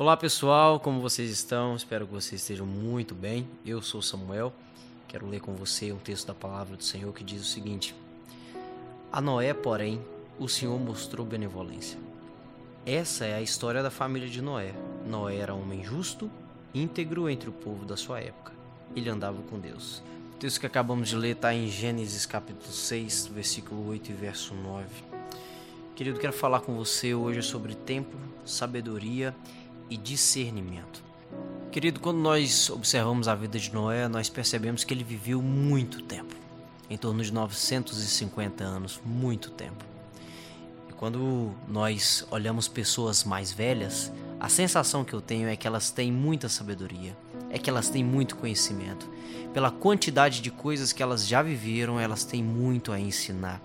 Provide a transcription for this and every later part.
Olá pessoal, como vocês estão? Espero que vocês estejam muito bem. Eu sou Samuel. Quero ler com você um texto da palavra do Senhor que diz o seguinte: A Noé, porém, o Senhor mostrou benevolência. Essa é a história da família de Noé. Noé era um homem justo, íntegro entre o povo da sua época. Ele andava com Deus. O texto que acabamos de ler está em Gênesis capítulo 6, versículo 8 e verso 9. Querido, quero falar com você hoje sobre tempo, sabedoria e discernimento. Querido, quando nós observamos a vida de Noé, nós percebemos que ele viveu muito tempo em torno de 950 anos muito tempo. E quando nós olhamos pessoas mais velhas, a sensação que eu tenho é que elas têm muita sabedoria, é que elas têm muito conhecimento. Pela quantidade de coisas que elas já viveram, elas têm muito a ensinar.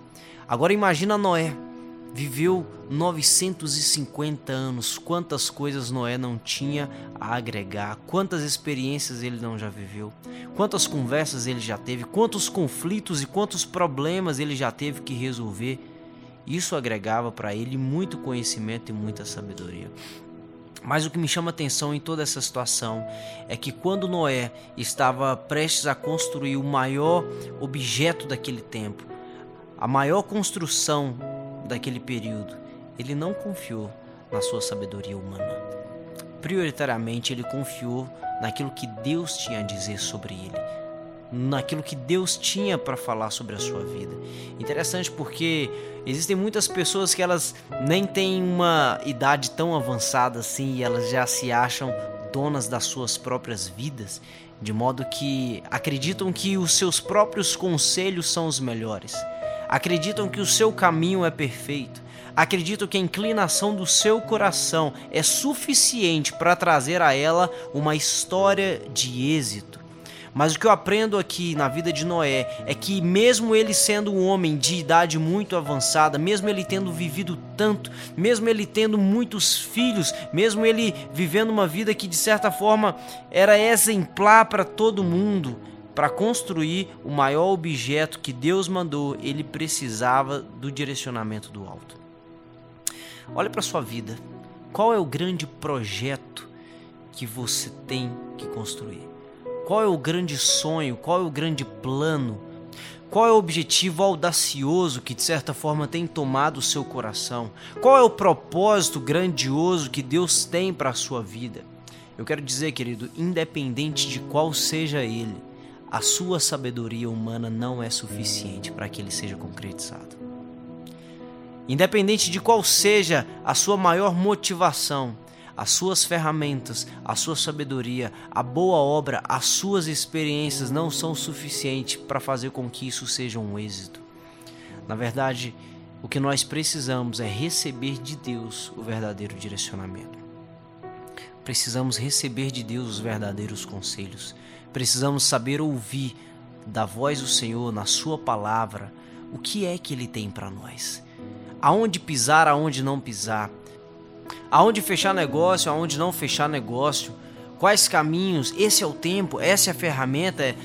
Agora imagina Noé, viveu 950 anos. Quantas coisas Noé não tinha a agregar, quantas experiências ele não já viveu, quantas conversas ele já teve, quantos conflitos e quantos problemas ele já teve que resolver. Isso agregava para ele muito conhecimento e muita sabedoria. Mas o que me chama atenção em toda essa situação é que quando Noé estava prestes a construir o maior objeto daquele tempo, a maior construção daquele período, ele não confiou na sua sabedoria humana. Prioritariamente, ele confiou naquilo que Deus tinha a dizer sobre ele, naquilo que Deus tinha para falar sobre a sua vida. Interessante porque existem muitas pessoas que elas nem têm uma idade tão avançada assim e elas já se acham donas das suas próprias vidas, de modo que acreditam que os seus próprios conselhos são os melhores acreditam que o seu caminho é perfeito, acreditam que a inclinação do seu coração é suficiente para trazer a ela uma história de êxito. Mas o que eu aprendo aqui na vida de Noé é que, mesmo ele sendo um homem de idade muito avançada, mesmo ele tendo vivido tanto, mesmo ele tendo muitos filhos, mesmo ele vivendo uma vida que de certa forma era exemplar para todo mundo, para construir o maior objeto que Deus mandou, ele precisava do direcionamento do alto. Olha para sua vida. Qual é o grande projeto que você tem que construir? Qual é o grande sonho? Qual é o grande plano? Qual é o objetivo audacioso que de certa forma tem tomado o seu coração? Qual é o propósito grandioso que Deus tem para a sua vida? Eu quero dizer, querido, independente de qual seja ele, a sua sabedoria humana não é suficiente para que ele seja concretizado. Independente de qual seja a sua maior motivação, as suas ferramentas, a sua sabedoria, a boa obra, as suas experiências não são suficientes para fazer com que isso seja um êxito. Na verdade, o que nós precisamos é receber de Deus o verdadeiro direcionamento. Precisamos receber de Deus os verdadeiros conselhos. Precisamos saber ouvir da voz do Senhor na Sua palavra o que é que Ele tem para nós. Aonde pisar, aonde não pisar. Aonde fechar negócio, aonde não fechar negócio. Quais caminhos, esse é o tempo, essa é a ferramenta,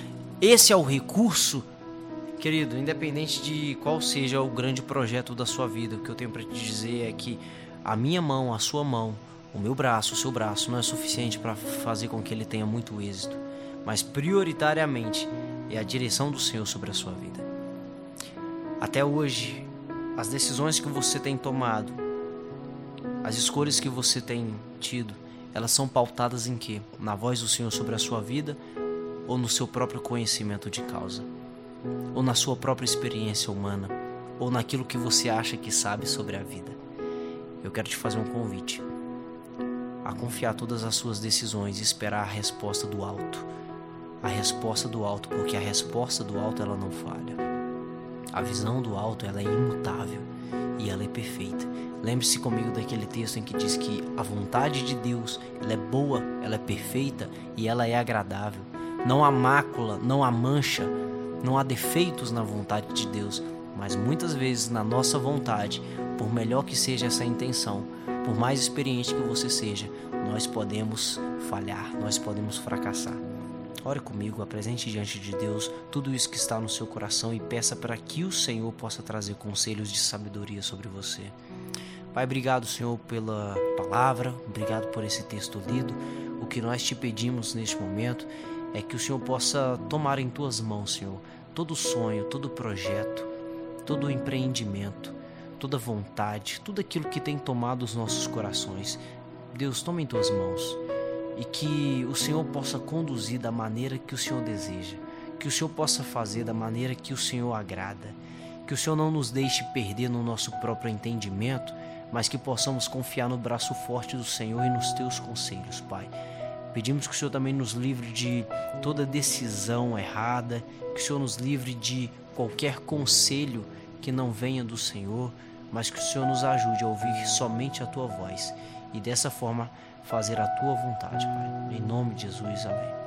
esse é o recurso. Querido, independente de qual seja o grande projeto da sua vida, o que eu tenho para te dizer é que a minha mão, a sua mão, o meu braço, o seu braço não é suficiente para fazer com que ele tenha muito êxito, mas prioritariamente é a direção do Senhor sobre a sua vida. Até hoje, as decisões que você tem tomado, as escolhas que você tem tido, elas são pautadas em quê? Na voz do Senhor sobre a sua vida ou no seu próprio conhecimento de causa? Ou na sua própria experiência humana? Ou naquilo que você acha que sabe sobre a vida? Eu quero te fazer um convite a confiar todas as suas decisões e esperar a resposta do alto. A resposta do alto, porque a resposta do alto ela não falha. A visão do alto ela é imutável e ela é perfeita. Lembre-se comigo daquele texto em que diz que a vontade de Deus ela é boa, ela é perfeita e ela é agradável. Não há mácula, não há mancha, não há defeitos na vontade de Deus, mas muitas vezes na nossa vontade, por melhor que seja essa intenção, por mais experiente que você seja, nós podemos falhar, nós podemos fracassar. Ore comigo, apresente diante de Deus tudo isso que está no seu coração e peça para que o Senhor possa trazer conselhos de sabedoria sobre você. Pai, obrigado, Senhor, pela palavra, obrigado por esse texto lido. O que nós te pedimos neste momento é que o Senhor possa tomar em tuas mãos, Senhor, todo sonho, todo projeto, todo empreendimento, toda vontade, tudo aquilo que tem tomado os nossos corações. Deus, toma em tuas mãos e que o Senhor possa conduzir da maneira que o Senhor deseja, que o Senhor possa fazer da maneira que o Senhor agrada, que o Senhor não nos deixe perder no nosso próprio entendimento, mas que possamos confiar no braço forte do Senhor e nos teus conselhos, Pai. Pedimos que o Senhor também nos livre de toda decisão errada, que o Senhor nos livre de qualquer conselho que não venha do Senhor, mas que o Senhor nos ajude a ouvir somente a tua voz e dessa forma fazer a tua vontade, Pai. Em nome de Jesus, amém.